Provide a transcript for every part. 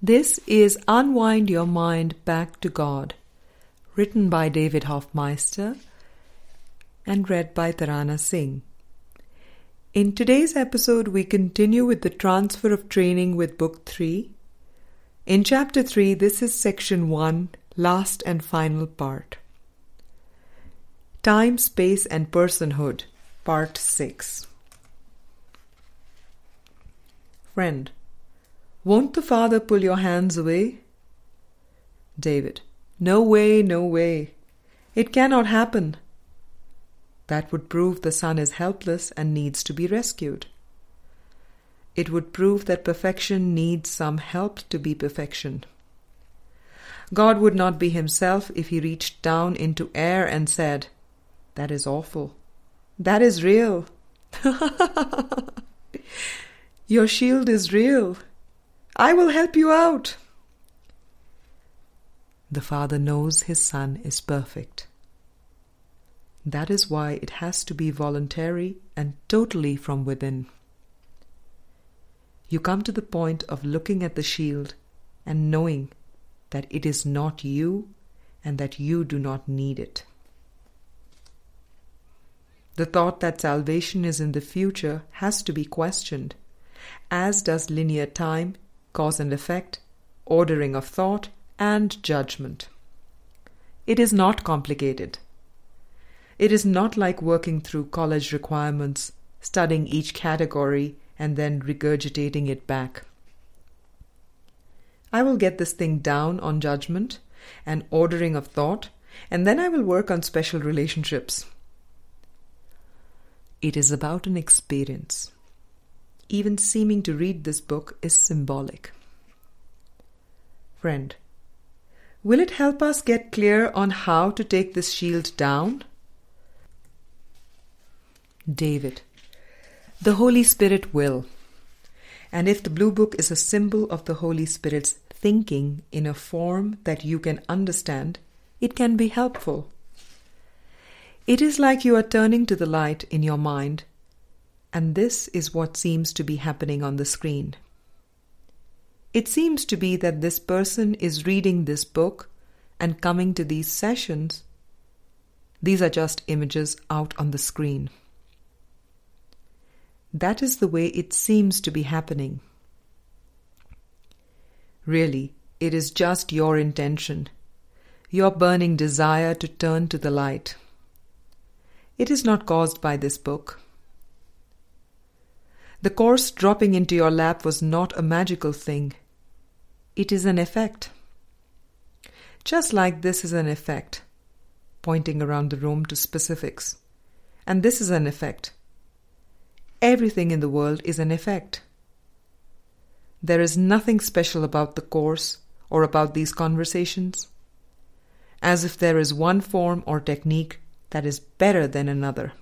This is Unwind Your Mind Back to God, written by David Hoffmeister and read by Tarana Singh. In today's episode, we continue with the transfer of training with Book 3. In Chapter 3, this is Section 1, last and final part. Time, Space, and Personhood, Part 6. Friend, won't the Father pull your hands away? David, no way, no way. It cannot happen. That would prove the Son is helpless and needs to be rescued. It would prove that perfection needs some help to be perfection. God would not be himself if he reached down into air and said, That is awful. That is real. Your shield is real. I will help you out. The Father knows His Son is perfect. That is why it has to be voluntary and totally from within. You come to the point of looking at the shield and knowing that it is not you and that you do not need it. The thought that salvation is in the future has to be questioned, as does linear time, cause and effect, ordering of thought, and judgment. It is not complicated. It is not like working through college requirements, studying each category, and then regurgitating it back. I will get this thing down on judgment and ordering of thought, and then I will work on special relationships. It is about an experience. Even seeming to read this book is symbolic. Friend, will it help us get clear on how to take this shield down? David. The Holy Spirit will. And if the Blue Book is a symbol of the Holy Spirit's thinking in a form that you can understand, it can be helpful. It is like you are turning to the light in your mind, and this is what seems to be happening on the screen. It seems to be that this person is reading this book and coming to these sessions. These are just images out on the screen. That is the way it seems to be happening. Really, it is just your intention, your burning desire to turn to the light. It is not caused by this book. The course dropping into your lap was not a magical thing. It is an effect. Just like this is an effect, pointing around the room to specifics. And this is an effect, Everything in the world is an effect. There is nothing special about the course or about these conversations, as if there is one form or technique that is better than another.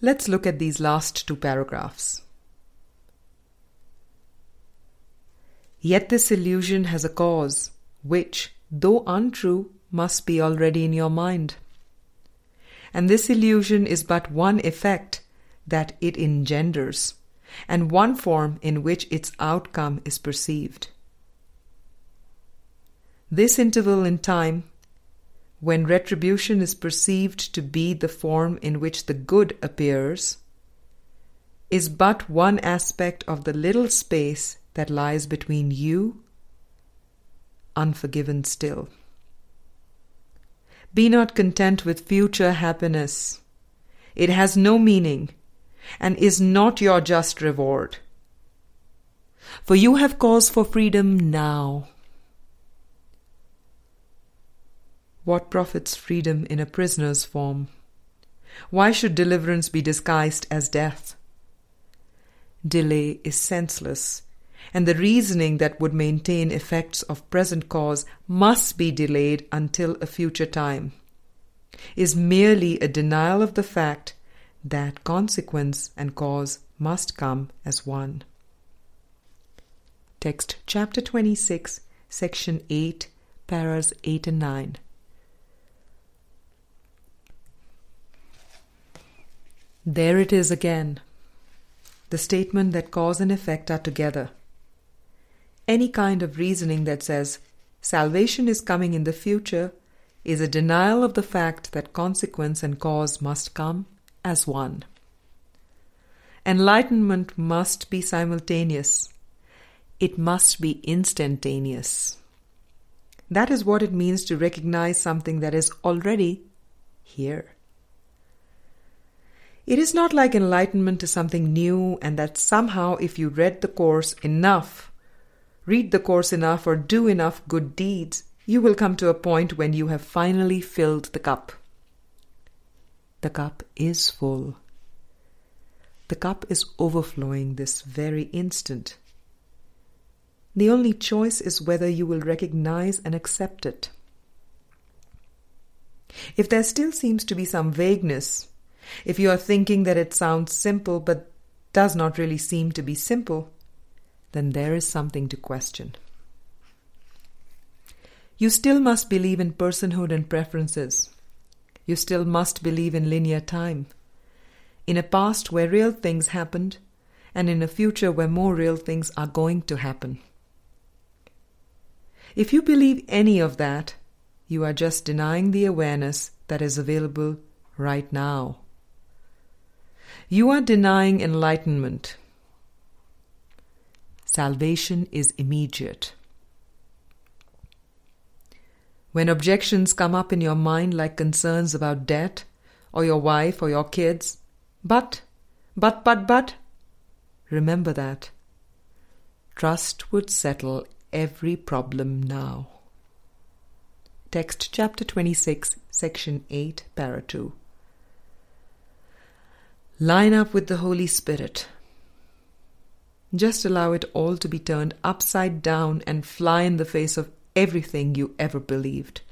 Let's look at these last two paragraphs. Yet this illusion has a cause, which, though untrue, must be already in your mind and this illusion is but one effect that it engenders, and one form in which its outcome is perceived. This interval in time, when retribution is perceived to be the form in which the good appears, is but one aspect of the little space that lies between you, unforgiven still. Be not content with future happiness. It has no meaning and is not your just reward. For you have cause for freedom now. What profits freedom in a prisoner's form? Why should deliverance be disguised as death? Delay is senseless and the reasoning that would maintain effects of present cause must be delayed until a future time, is merely a denial of the fact that consequence and cause must come as one. Text chapter 26, section 8, paras 8 and 9. There it is again. The statement that cause and effect are together any kind of reasoning that says salvation is coming in the future is a denial of the fact that consequence and cause must come as one. Enlightenment must be simultaneous. It must be instantaneous. That is what it means to recognize something that is already here. It is not like enlightenment is something new and that somehow if you read the course enough, read the course enough, or do enough good deeds, you will come to a point when you have finally filled the cup. The cup is full. The cup is overflowing this very instant. The only choice is whether you will recognize and accept it. If there still seems to be some vagueness, if you are thinking that it sounds simple but does not really seem to be simple, then there is something to question. You still must believe in personhood and preferences. You still must believe in linear time. In a past where real things happened, and in a future where more real things are going to happen. If you believe any of that, you are just denying the awareness that is available right now. You are denying enlightenment. Salvation is immediate. When objections come up in your mind, like concerns about debt, or your wife, or your kids, but, but, but, but, remember that. Trust would settle every problem now. Text chapter 26, section 8, para 2. Line up with the Holy Spirit. Just allow it all to be turned upside down and fly in the face of everything you ever believed.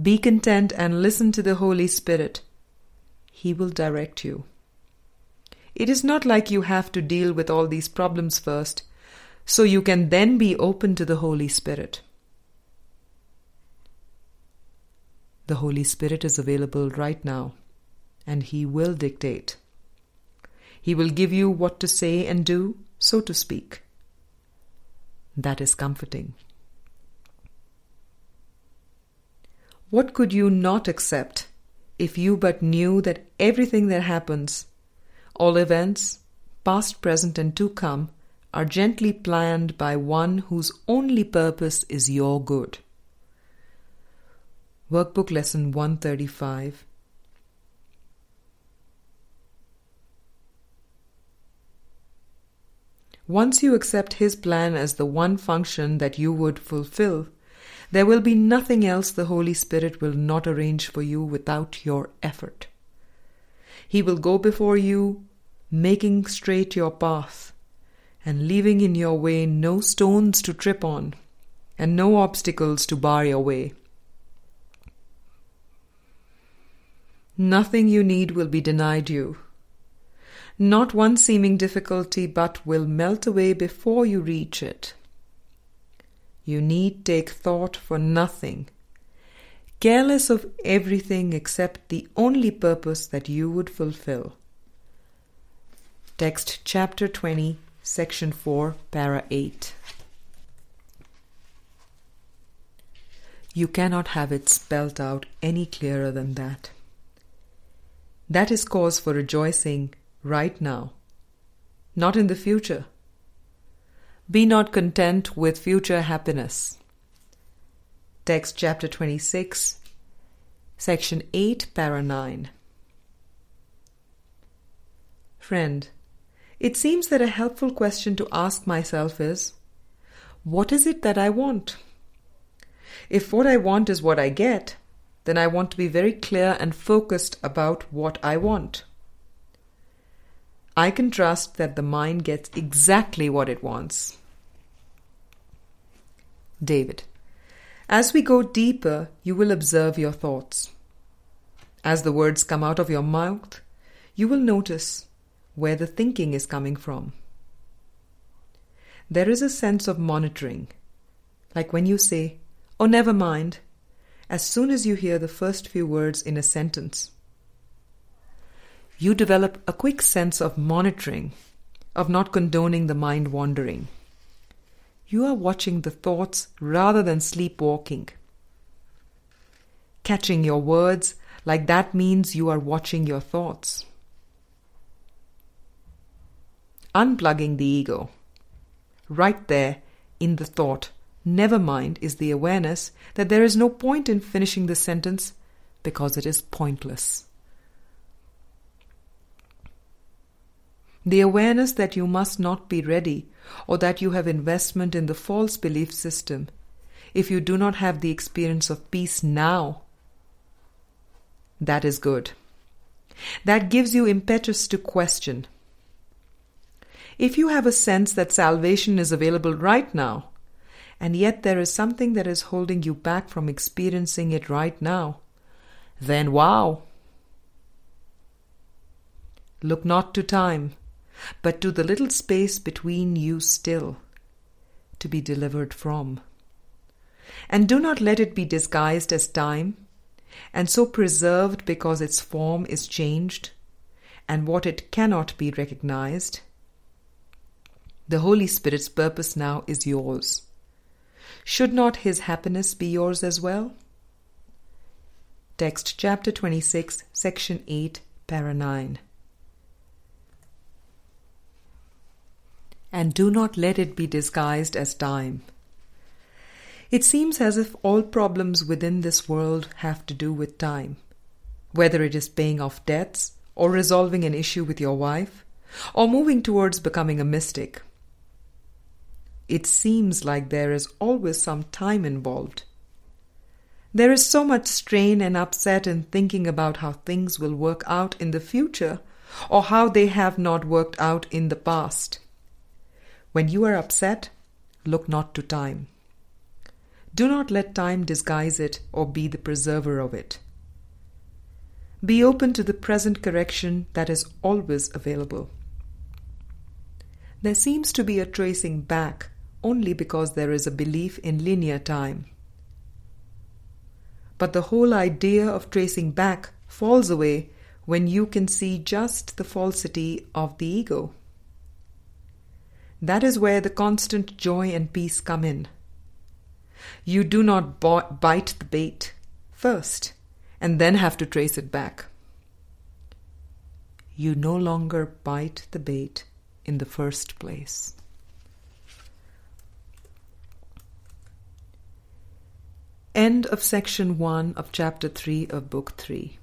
Be content and listen to the Holy Spirit. He will direct you. It is not like you have to deal with all these problems first, so you can then be open to the Holy Spirit. The Holy Spirit is available right now, and He will dictate. He will give you what to say and do, so to speak. That is comforting. What could you not accept if you but knew that everything that happens, all events, past, present, and to come, are gently planned by one whose only purpose is your good? Workbook Lesson 135 Once you accept His plan as the one function that you would fulfill, there will be nothing else the Holy Spirit will not arrange for you without your effort. He will go before you, making straight your path, and leaving in your way no stones to trip on, and no obstacles to bar your way. Nothing you need will be denied you. Not one seeming difficulty but will melt away before you reach it. You need take thought for nothing, careless of everything except the only purpose that you would fulfill. Text chapter 20, section 4, para 8. You cannot have it spelt out any clearer than that. That is cause for rejoicing right now, not in the future. Be not content with future happiness. Text chapter 26, section 8, para 9. Friend, it seems that a helpful question to ask myself is What is it that I want? If what I want is what I get, then I want to be very clear and focused about what I want. I can trust that the mind gets exactly what it wants. David, as we go deeper, you will observe your thoughts. As the words come out of your mouth, you will notice where the thinking is coming from. There is a sense of monitoring, like when you say, Oh, never mind, as soon as you hear the first few words in a sentence. You develop a quick sense of monitoring, of not condoning the mind wandering. you are watching the thoughts rather than sleepwalking. Catching your words like that means you are watching your thoughts. Unplugging the ego. Right there in the thought, never mind, is the awareness that there is no point in finishing the sentence because it is pointless. The awareness that you must not be ready or that you have investment in the false belief system if you do not have the experience of peace now. That is good. That gives you impetus to question. If you have a sense that salvation is available right now, and yet there is something that is holding you back from experiencing it right now, then wow! Look not to time but to the little space between you still, to be delivered from. And do not let it be disguised as time, and so preserved because its form is changed, and what it cannot be recognized. The Holy Spirit's purpose now is yours. Should not His happiness be yours as well? Text chapter 26, section 8, para 9. And do not let it be disguised as time. It seems as if all problems within this world have to do with time, whether it is paying off debts, or resolving an issue with your wife, or moving towards becoming a mystic. It seems like there is always some time involved. There is so much strain and upset in thinking about how things will work out in the future or how they have not worked out in the past. When you are upset, look not to time. Do not let time disguise it or be the preserver of it. Be open to the present correction that is always available. There seems to be a tracing back only because there is a belief in linear time. But the whole idea of tracing back falls away when you can see just the falsity of the ego. That is where the constant joy and peace come in. You do not bite the bait first and then have to trace it back. You no longer bite the bait in the first place. End of section 1 of chapter 3 of book 3.